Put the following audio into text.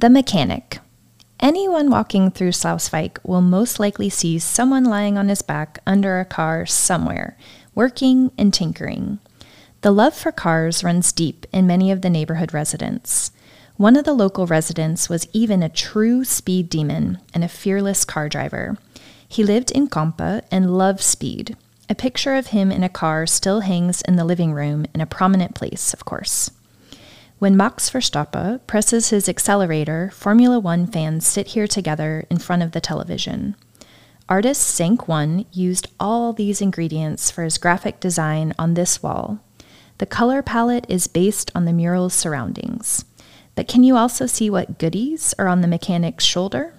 The Mechanic. Anyone walking through Slausvik will most likely see someone lying on his back under a car somewhere, working and tinkering. The love for cars runs deep in many of the neighborhood residents. One of the local residents was even a true speed demon and a fearless car driver. He lived in Kampa and loved speed. A picture of him in a car still hangs in the living room in a prominent place, of course. When Max Verstappen presses his accelerator, Formula One fans sit here together in front of the television. Artist Zenk One used all these ingredients for his graphic design on this wall. The color palette is based on the mural's surroundings. But can you also see what goodies are on the mechanic's shoulder?